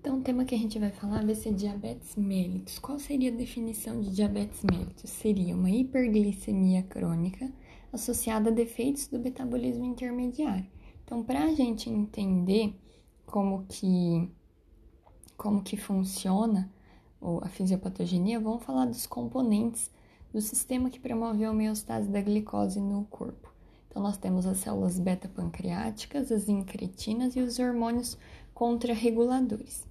Então, o tema que a gente vai falar vai ser diabetes mellitus. Qual seria a definição de diabetes mellitus? Seria uma hiperglicemia crônica associada a defeitos do metabolismo intermediário. Então, para a gente entender como que, como que funciona a fisiopatogenia, vamos falar dos componentes do sistema que promove a homeostase da glicose no corpo. Então, nós temos as células beta-pancreáticas, as incretinas e os hormônios contrarreguladores.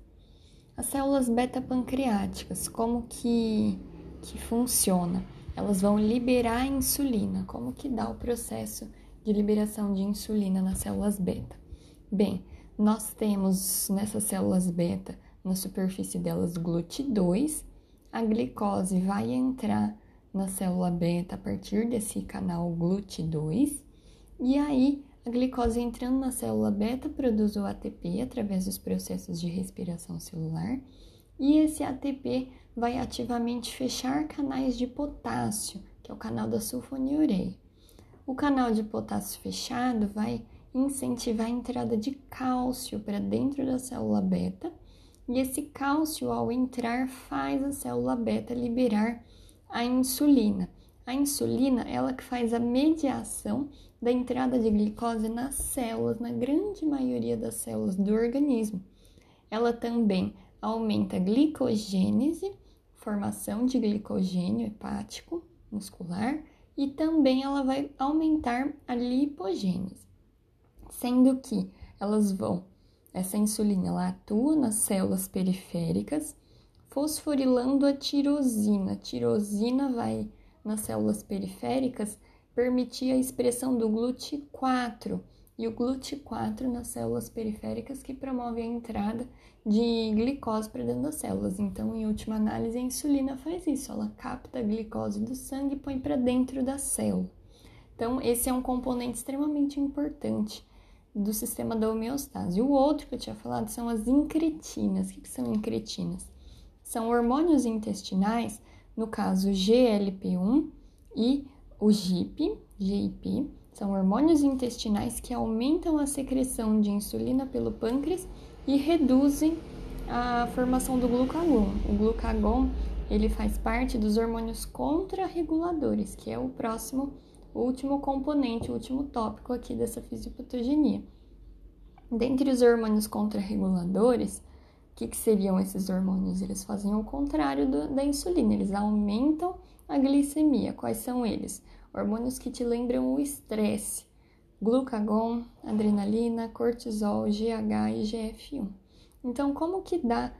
As células beta-pancreáticas, como que, que funciona? Elas vão liberar a insulina. Como que dá o processo de liberação de insulina nas células beta? Bem, nós temos nessas células beta, na superfície delas, GLUT2. A glicose vai entrar na célula beta a partir desse canal GLUT2. E aí, a glicose entrando na célula beta produz o ATP através dos processos de respiração celular, e esse ATP vai ativamente fechar canais de potássio, que é o canal da sulfonilureia. O canal de potássio fechado vai incentivar a entrada de cálcio para dentro da célula beta, e esse cálcio, ao entrar, faz a célula beta liberar a insulina. A insulina, ela que faz a mediação da entrada de glicose nas células, na grande maioria das células do organismo. Ela também aumenta a glicogênese, formação de glicogênio hepático muscular, e também ela vai aumentar a lipogênese, sendo que elas vão, essa insulina ela atua nas células periféricas, fosforilando a tirosina. A tirosina vai nas células periféricas permitir a expressão do GLUT4 e o GLUT4 nas células periféricas que promove a entrada de glicose para dentro das células. Então, em última análise, a insulina faz isso, ela capta a glicose do sangue e põe para dentro da célula. Então, esse é um componente extremamente importante do sistema da homeostase. O outro que eu tinha falado são as incretinas. O que, que são incretinas? São hormônios intestinais, no caso GLP-1 e o GIP, GIP, são hormônios intestinais que aumentam a secreção de insulina pelo pâncreas e reduzem a formação do glucagon. O glucagon, ele faz parte dos hormônios contrarreguladores, que é o próximo, o último componente, o último tópico aqui dessa fisiopatogenia. Dentre os hormônios contrarreguladores, que, que seriam esses hormônios? Eles fazem o contrário do, da insulina, eles aumentam a glicemia, quais são eles? Hormônios que te lembram o estresse: glucagon, adrenalina, cortisol, GH e GF1. Então, como que dá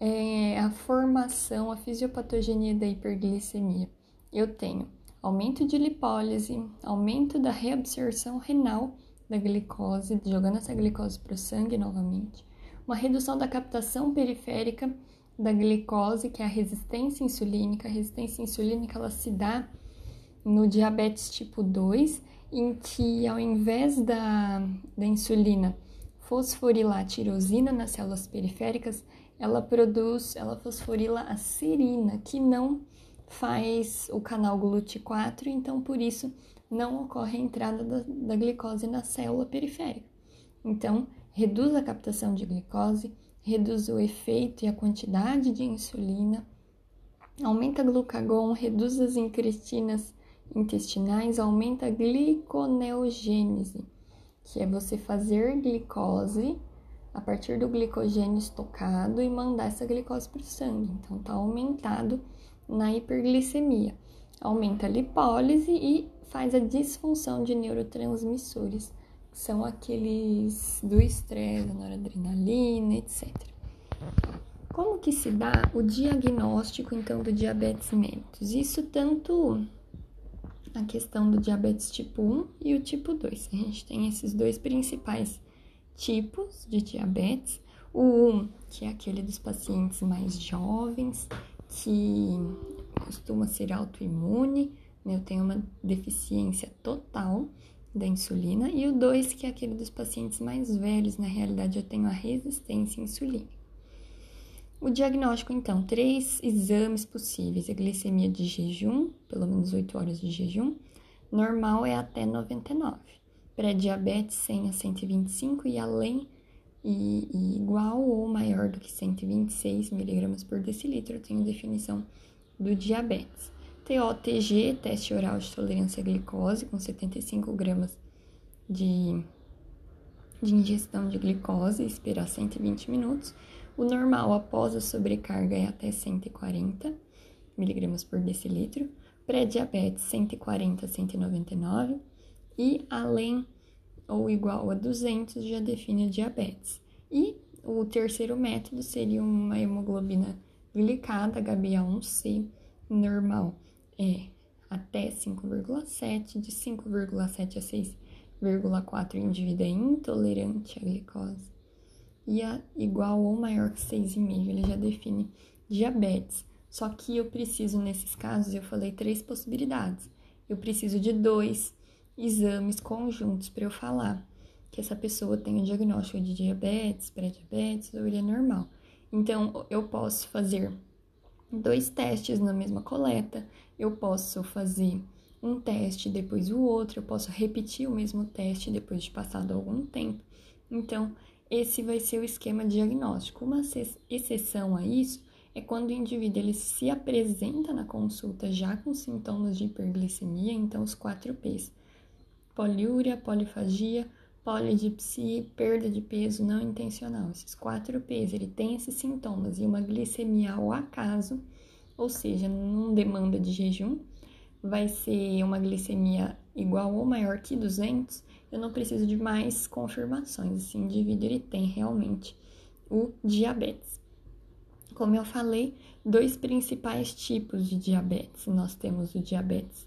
é, a formação, a fisiopatogenia da hiperglicemia? Eu tenho aumento de lipólise, aumento da reabsorção renal da glicose, jogando essa glicose para o sangue novamente, uma redução da captação periférica da glicose, que é a resistência insulínica. A resistência insulínica ela se dá no diabetes tipo 2, em que ao invés da, da insulina fosforilar a tirosina nas células periféricas, ela produz, ela fosforila a serina, que não faz o canal GLUT4, então por isso não ocorre a entrada da, da glicose na célula periférica. Então, reduz a captação de glicose, reduz o efeito e a quantidade de insulina, aumenta glucagon, reduz as incretinas intestinais, aumenta a gliconeogênese, que é você fazer glicose a partir do glicogênio estocado e mandar essa glicose para o sangue. Então, está aumentado na hiperglicemia. Aumenta a lipólise e faz a disfunção de neurotransmissores são aqueles do estresse, da noradrenalina, etc. Como que se dá o diagnóstico, então, do diabetes mellitus? Isso tanto a questão do diabetes tipo 1 e o tipo 2. A gente tem esses dois principais tipos de diabetes. O 1, que é aquele dos pacientes mais jovens, que costuma ser autoimune, né? eu tenho uma deficiência total da insulina, e o 2, que é aquele dos pacientes mais velhos, na realidade eu tenho a resistência insulínica. O diagnóstico, então, três exames possíveis: a glicemia de jejum, pelo menos 8 horas de jejum, normal é até 99, pré-diabetes 100 a 125 e além e, e igual ou maior do que 126 miligramas por decilitro, eu tenho definição do diabetes. TOTG, teste oral de tolerância à glicose, com 75 gramas de, de ingestão de glicose, esperar 120 minutos. O normal após a sobrecarga é até 140 miligramas por decilitro. Pré-diabetes, 140 a 199. E além ou igual a 200 já define o diabetes. E o terceiro método seria uma hemoglobina glicada, HbA1c, normal é até 5,7, de 5,7 a 6,4 indivíduo é intolerante à glicose. E a igual ou maior que 6,5, ele já define diabetes. Só que eu preciso, nesses casos, eu falei três possibilidades. Eu preciso de dois exames conjuntos para eu falar que essa pessoa tem o um diagnóstico de diabetes, pré-diabetes ou ele é normal. Então, eu posso fazer dois testes na mesma coleta, eu posso fazer um teste depois o outro, eu posso repetir o mesmo teste depois de passado algum tempo. Então, esse vai ser o esquema diagnóstico. Uma exceção a isso é quando o indivíduo ele se apresenta na consulta já com sintomas de hiperglicemia, então os 4 P's: poliúria, polifagia, polidipsia, perda de peso não intencional. Esses 4 P's, ele tem esses sintomas e uma glicemia ao acaso, ou seja, não demanda de jejum, vai ser uma glicemia igual ou maior que 200, eu não preciso de mais confirmações. Esse indivíduo ele tem realmente o diabetes. Como eu falei, dois principais tipos de diabetes. Nós temos o diabetes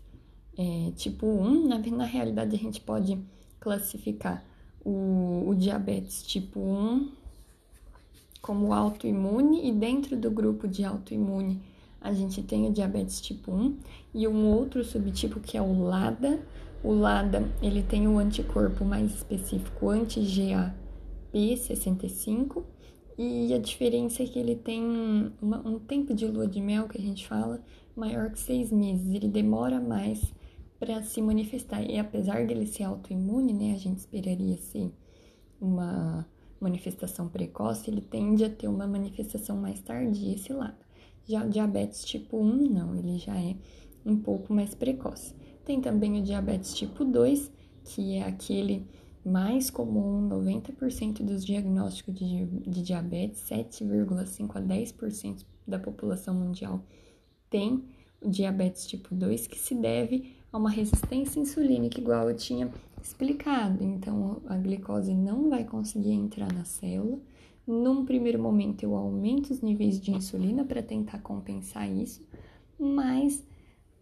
é, tipo 1, na, na realidade a gente pode classificar o, o diabetes tipo 1 como autoimune e dentro do grupo de autoimune a gente tem o diabetes tipo 1 e um outro subtipo que é o LADA. O LADA, ele tem o anticorpo mais específico anti-GAP65 e a diferença é que ele tem uma, um tempo de lua de mel, que a gente fala, maior que seis meses. Ele demora mais para se manifestar. E apesar dele ser autoimune, né, a gente esperaria ser uma manifestação precoce, ele tende a ter uma manifestação mais tardia esse lado. Já o diabetes tipo 1, não, ele já é um pouco mais precoce. Tem também o diabetes tipo 2, que é aquele mais comum, 90% dos diagnósticos de, de diabetes, 7,5 a 10% da população mundial tem o diabetes tipo 2, que se deve a uma resistência insulínica, igual eu tinha explicado. Então, a glicose não vai conseguir entrar na célula. Num primeiro momento, eu aumento os níveis de insulina para tentar compensar isso, mas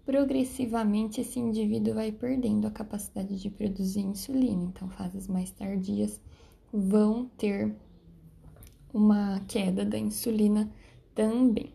progressivamente esse indivíduo vai perdendo a capacidade de produzir insulina. Então, fases mais tardias vão ter uma queda da insulina também.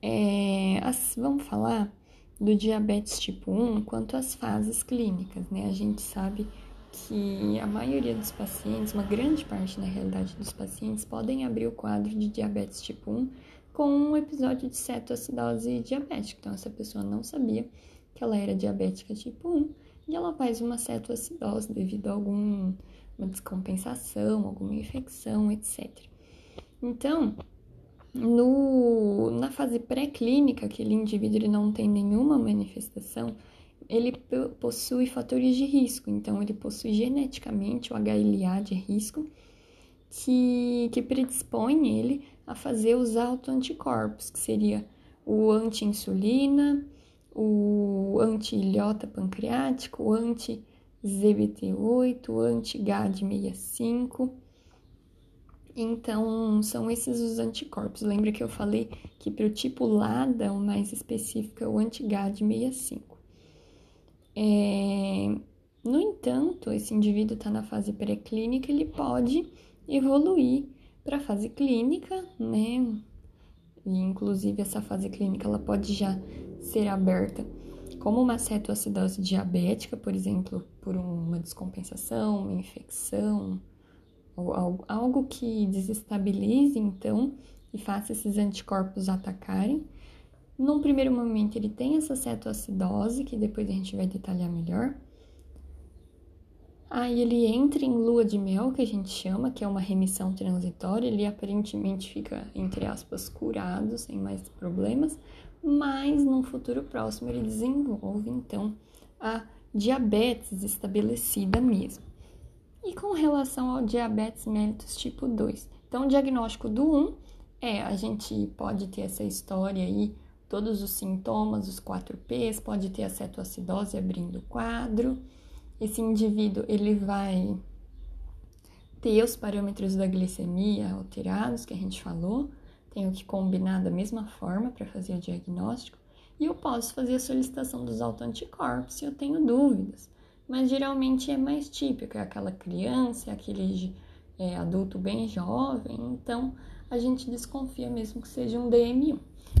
É, as, vamos falar do diabetes tipo 1 quanto às fases clínicas, né? A gente sabe que a maioria dos pacientes, uma grande parte na realidade dos pacientes, podem abrir o quadro de diabetes tipo 1 com um episódio de cetoacidose diabética. Então, essa pessoa não sabia que ela era diabética tipo 1 e ela faz uma cetoacidose devido a alguma descompensação, alguma infecção, etc. Então, no, na fase pré-clínica, aquele indivíduo ele não tem nenhuma manifestação, ele possui fatores de risco, então ele possui geneticamente o HLA de risco que, que predispõe ele a fazer os autoanticorpos, que seria o anti-insulina, o anti-ilhota pancreático, o anti-ZBT8, o anti-GAD65 então, são esses os anticorpos. Lembra que eu falei que para o tipo LADA, o mais específico é o anti-GAD65. É... No entanto, esse indivíduo está na fase pré-clínica, ele pode evoluir para a fase clínica, né? E, inclusive, essa fase clínica ela pode já ser aberta como uma cetoacidose diabética, por exemplo, por uma descompensação, uma infecção, ou algo que desestabilize então e faça esses anticorpos atacarem. Num primeiro momento ele tem essa cetoacidose, que depois a gente vai detalhar melhor. Aí ele entra em lua de mel, que a gente chama, que é uma remissão transitória. Ele aparentemente fica, entre aspas, curado, sem mais problemas, mas num futuro próximo ele desenvolve então a diabetes estabelecida mesmo. E com relação ao diabetes mellitus tipo 2, então o diagnóstico do 1 é a gente pode ter essa história aí, todos os sintomas, os 4 P's, pode ter a cetoacidose abrindo o quadro. Esse indivíduo ele vai ter os parâmetros da glicemia alterados que a gente falou, tenho que combinar da mesma forma para fazer o diagnóstico. E eu posso fazer a solicitação dos autoanticorpos se eu tenho dúvidas. Mas geralmente é mais típico, é aquela criança, é aquele é, adulto bem jovem, então a gente desconfia mesmo que seja um DM1.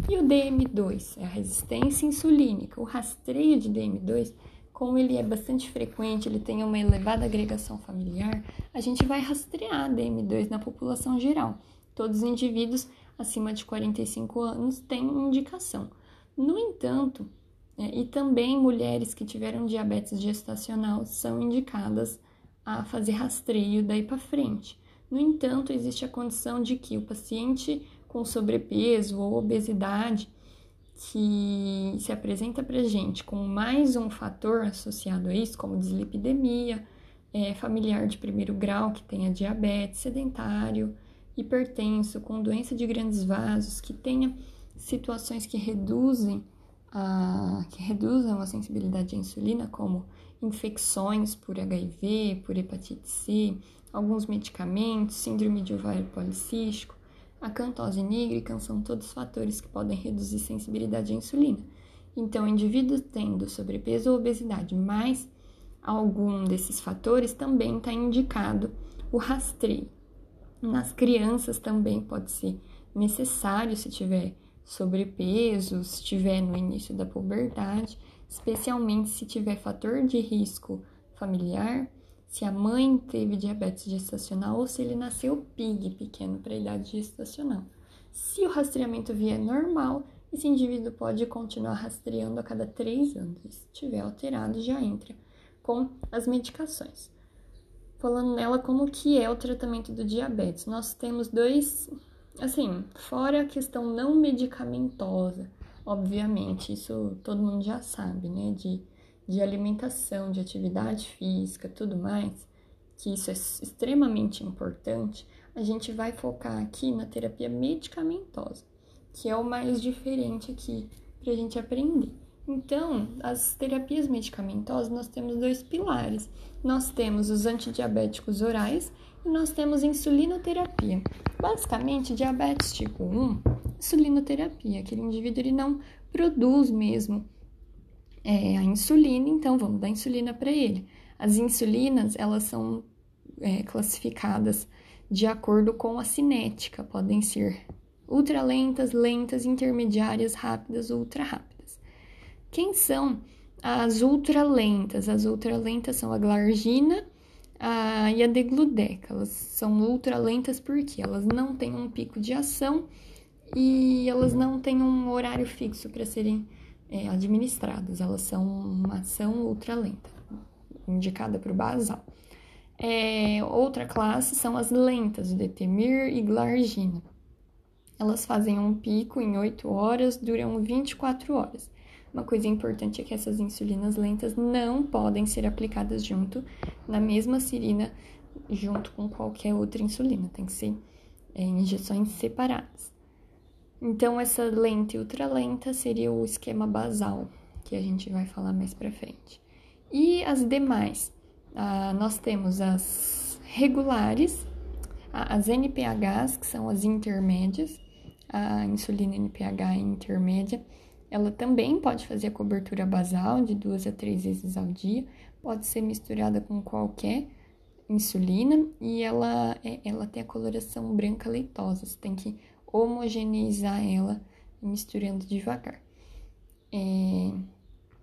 E o DM2 é a resistência insulínica. O rastreio de DM2 como ele é bastante frequente, ele tem uma elevada agregação familiar, a gente vai rastrear DM2 na população geral. Todos os indivíduos acima de 45 anos têm indicação. No entanto, é, e também mulheres que tiveram diabetes gestacional são indicadas a fazer rastreio daí para frente. No entanto, existe a condição de que o paciente com sobrepeso ou obesidade que se apresenta para gente com mais um fator associado a isso, como dislipidemia, é, familiar de primeiro grau que tenha diabetes, sedentário, hipertenso, com doença de grandes vasos, que tenha situações que reduzem a, que reduzam a sensibilidade à insulina, como infecções por HIV, por hepatite C, alguns medicamentos, síndrome de ovário policístico, a cantose nígrica são todos fatores que podem reduzir sensibilidade à insulina. Então, indivíduos tendo sobrepeso ou obesidade mais algum desses fatores também está indicado o rastreio. Nas crianças também pode ser necessário se tiver sobrepeso, se tiver no início da puberdade, especialmente se tiver fator de risco familiar se a mãe teve diabetes gestacional ou se ele nasceu PIG, pequeno para a idade gestacional. Se o rastreamento vier normal, esse indivíduo pode continuar rastreando a cada três anos. Se estiver alterado, já entra com as medicações. Falando nela como que é o tratamento do diabetes, nós temos dois, assim, fora a questão não medicamentosa, obviamente, isso todo mundo já sabe, né, de de alimentação, de atividade física, tudo mais, que isso é extremamente importante, a gente vai focar aqui na terapia medicamentosa, que é o mais diferente aqui para a gente aprender. Então, as terapias medicamentosas, nós temos dois pilares. Nós temos os antidiabéticos orais e nós temos insulinoterapia. Basicamente, diabetes tipo 1, insulinoterapia, aquele indivíduo ele não produz mesmo é, a insulina, então vamos dar insulina para ele. As insulinas, elas são é, classificadas de acordo com a cinética, podem ser ultralentas, lentas, intermediárias, rápidas ou ultra rápidas. Quem são as ultralentas? As ultralentas são a glargina a, e a degludeca. Elas são ultralentas porque elas não têm um pico de ação e elas não têm um horário fixo para serem é, administradas. Elas são uma ação ultralenta, indicada para o basal. É, outra classe são as lentas, detemir e glargina. Elas fazem um pico em 8 horas, duram 24 horas. Uma coisa importante é que essas insulinas lentas não podem ser aplicadas junto na mesma sirina, junto com qualquer outra insulina, tem que ser é, injeções separadas. Então, essa lente ultralenta seria o esquema basal, que a gente vai falar mais para frente. E as demais, ah, nós temos as regulares, as NPHs, que são as intermédias, a insulina NPH intermédia, ela também pode fazer a cobertura basal de duas a três vezes ao dia, pode ser misturada com qualquer insulina e ela, é, ela tem a coloração branca leitosa, você tem que homogeneizar ela misturando devagar. É,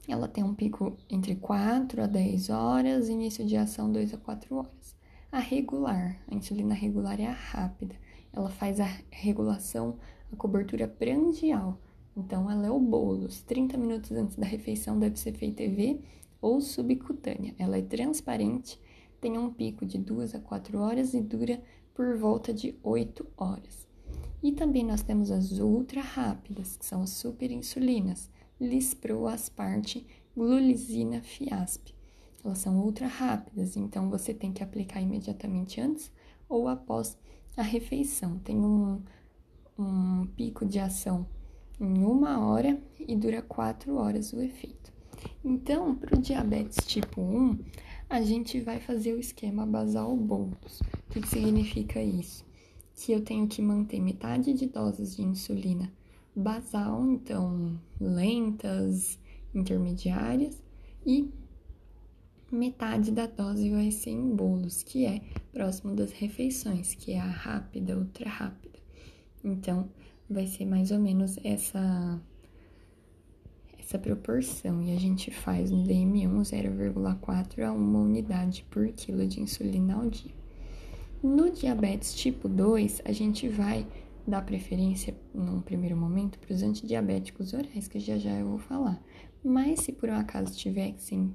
ela tem um pico entre 4 a 10 horas, início de ação 2 a 4 horas. A regular, a insulina regular é a rápida, ela faz a regulação, a cobertura prandial. Então, ela é o bolos. 30 minutos antes da refeição deve ser feita EV ou subcutânea. Ela é transparente, tem um pico de 2 a 4 horas e dura por volta de 8 horas. E também nós temos as ultra rápidas, que são as superinsulinas, lispro, asparte, glulisina, fiasp. Elas são ultra rápidas, então você tem que aplicar imediatamente antes ou após a refeição. Tem um, um pico de ação em uma hora e dura quatro horas o efeito. Então, para o diabetes tipo 1, a gente vai fazer o esquema basal bolus. O que significa isso? Que eu tenho que manter metade de doses de insulina basal, então lentas, intermediárias, e metade da dose vai ser em bolos, que é próximo das refeições, que é a rápida, ultra rápida. Então, vai ser mais ou menos essa essa proporção e a gente faz no DM1 0,4 a 1 unidade por quilo de insulina ao dia. No diabetes tipo 2, a gente vai dar preferência, num primeiro momento, para os antidiabéticos orais, que já já eu vou falar. Mas se por um acaso tiver que ser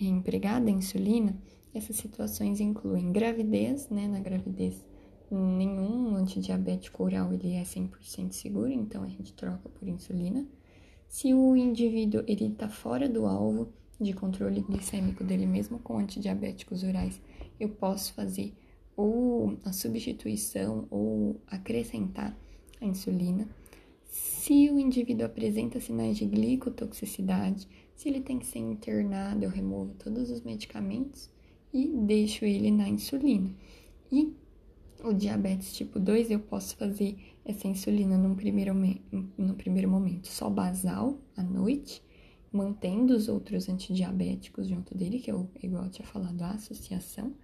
empregada a insulina, essas situações incluem gravidez, né? Na gravidez, nenhum antidiabético oral ele é 100% seguro, então a gente troca por insulina se o indivíduo ele está fora do alvo de controle glicêmico dele mesmo com antidiabéticos orais, eu posso fazer ou a substituição ou acrescentar a insulina. Se o indivíduo apresenta sinais de glicotoxicidade, se ele tem que ser internado, eu removo todos os medicamentos e deixo ele na insulina. E o diabetes tipo 2, eu posso fazer essa insulina num primeiro, no primeiro momento só basal à noite, mantendo os outros antidiabéticos junto dele, que eu, igual eu tinha falado, a associação,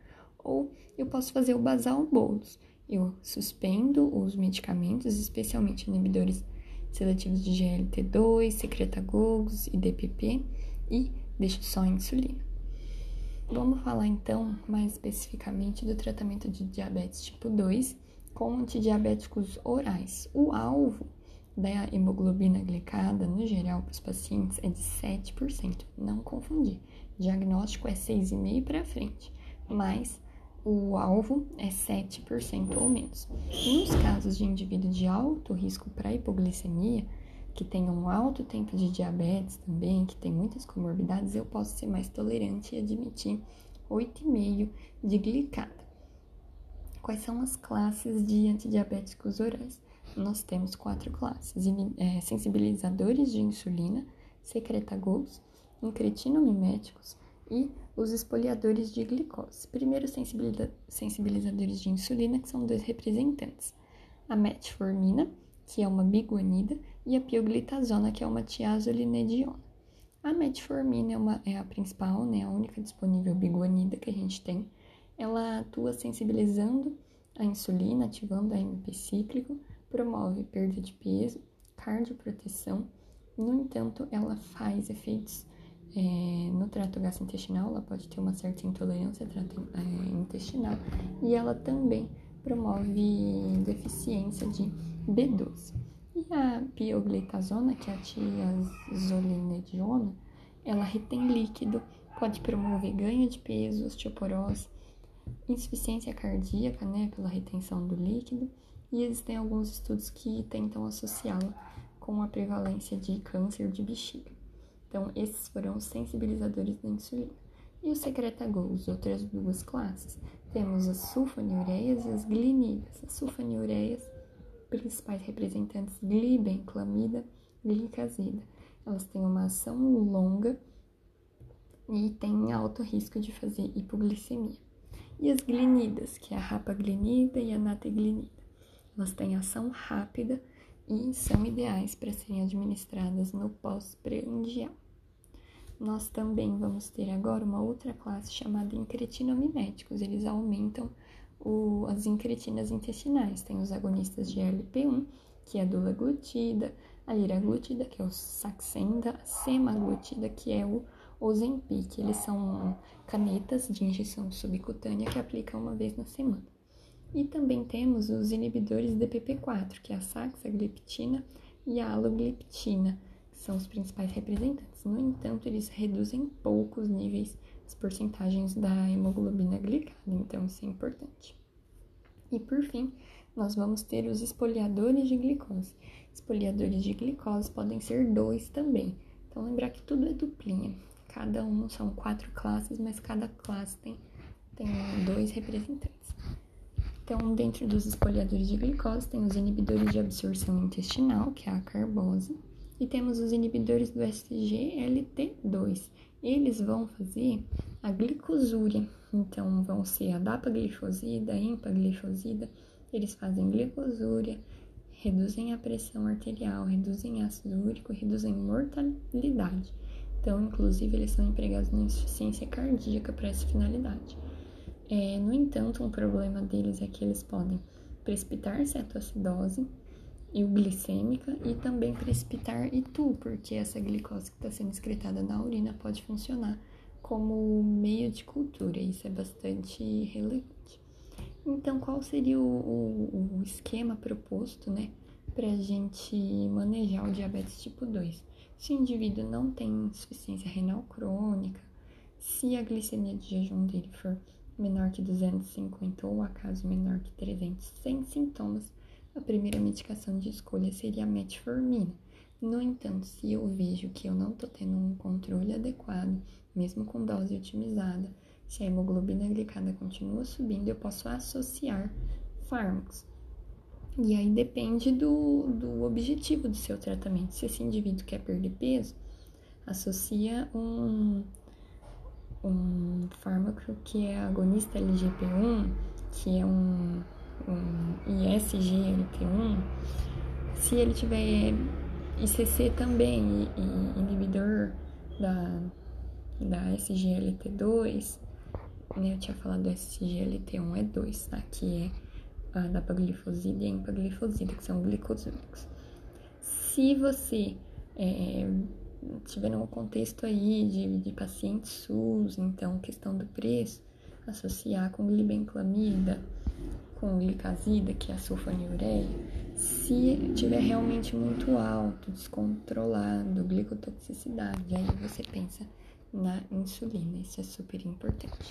ou eu posso fazer o basal bolos. Eu suspendo os medicamentos, especialmente inibidores seletivos de GLT2, secretagogos e DPP, e deixo só a insulina. Vamos falar então mais especificamente do tratamento de diabetes tipo 2 com antidiabéticos orais. O alvo da hemoglobina glicada, no geral, para os pacientes é de 7%. Não confundir. Diagnóstico é 6,5% para frente, mas o alvo é 7% ou menos. Nos casos de indivíduo de alto risco para hipoglicemia, que tem um alto tempo de diabetes também, que tem muitas comorbidades, eu posso ser mais tolerante e admitir 8,5 de glicada. Quais são as classes de antidiabéticos orais? Nós temos quatro classes: é, sensibilizadores de insulina, secretagogos, incretinomiméticos e os espoliadores de glicose. Primeiro, sensibilizadores de insulina, que são dois representantes: a metformina, que é uma biguanida, e a pioglitazona, que é uma tiazolinediona. A metformina é, uma, é a principal, né, a única disponível biguanida que a gente tem. Ela atua sensibilizando a insulina, ativando a MP cíclico, promove perda de peso, cardioproteção. No entanto, ela faz efeitos é, no trato gastrointestinal, ela pode ter uma certa intolerância trato é, intestinal e ela também promove deficiência de B12. E a pioglitazona, que é a tiazolinediona, ela retém líquido, pode promover ganho de peso, osteoporose, insuficiência cardíaca, né, pela retenção do líquido, e existem alguns estudos que tentam associá-la com a prevalência de câncer de bexiga. Então, esses foram os sensibilizadores da insulina. E os secretagols, outras duas classes. Temos as sulfonilureias e as glinidas. As sulfonilureias, principais representantes glibenclamida, glicazida. Elas têm uma ação longa e têm alto risco de fazer hipoglicemia. E as glinidas, que é a rapaglinida e a nateglinida. Elas têm ação rápida e são ideais para serem administradas no pós-prandial. Nós também vamos ter agora uma outra classe chamada incretinomiméticos. Eles aumentam o, as incretinas intestinais. Tem os agonistas de LP1, que é a dulaglutida, a liraglutida, que é o saxenda, a semaglutida, que é o Ozempic. Eles são canetas de injeção subcutânea que aplicam uma vez na semana. E também temos os inibidores DPP4, que é a saxagliptina e a alogliptina, são os principais representantes. No entanto, eles reduzem pouco os níveis as porcentagens da hemoglobina glicada, então isso é importante. E por fim, nós vamos ter os espoliadores de glicose. Espoliadores de glicose podem ser dois também. Então, lembrar que tudo é duplinha. Cada um são quatro classes, mas cada classe tem, tem dois representantes. Então, dentro dos espoliadores de glicose, tem os inibidores de absorção intestinal, que é a carbose, e temos os inibidores do SGLT2. Eles vão fazer a glicosúria, então vão ser a dapaglifosida, a empaglifosida, eles fazem glicosúria, reduzem a pressão arterial, reduzem ácido úrico, reduzem mortalidade. Então, inclusive, eles são empregados na insuficiência cardíaca para essa finalidade. É, no entanto, um problema deles é que eles podem precipitar cetoacidose e o glicêmica e também precipitar ITU, porque essa glicose que está sendo excretada na urina pode funcionar como meio de cultura, isso é bastante relevante. Então, qual seria o, o, o esquema proposto, né, para a gente manejar o diabetes tipo 2? Se o indivíduo não tem insuficiência renal crônica, se a glicemia de jejum dele for menor que 250 ou acaso menor que 300 sem sintomas, a primeira medicação de escolha seria a metformina. No entanto, se eu vejo que eu não estou tendo um controle adequado, mesmo com dose otimizada, se a hemoglobina glicada continua subindo, eu posso associar fármacos. E aí depende do, do objetivo do seu tratamento. Se esse indivíduo quer perder peso, associa um, um fármaco que é agonista LGP1, que é um, um ISGLT1. Se ele tiver ICC também, e, e inibidor da, da SGLT2, né, eu tinha falado do SGLT1 é 2, tá? Que é a dapaglifosida e a empaglifosida, que são glicosídicos. Se você é, tiver num contexto aí de, de pacientes SUS, então questão do preço, associar com glibenclamida, com glicazida, que é a sulfonilureia, se tiver realmente muito alto, descontrolado, glicotoxicidade, aí você pensa na insulina, isso é super importante.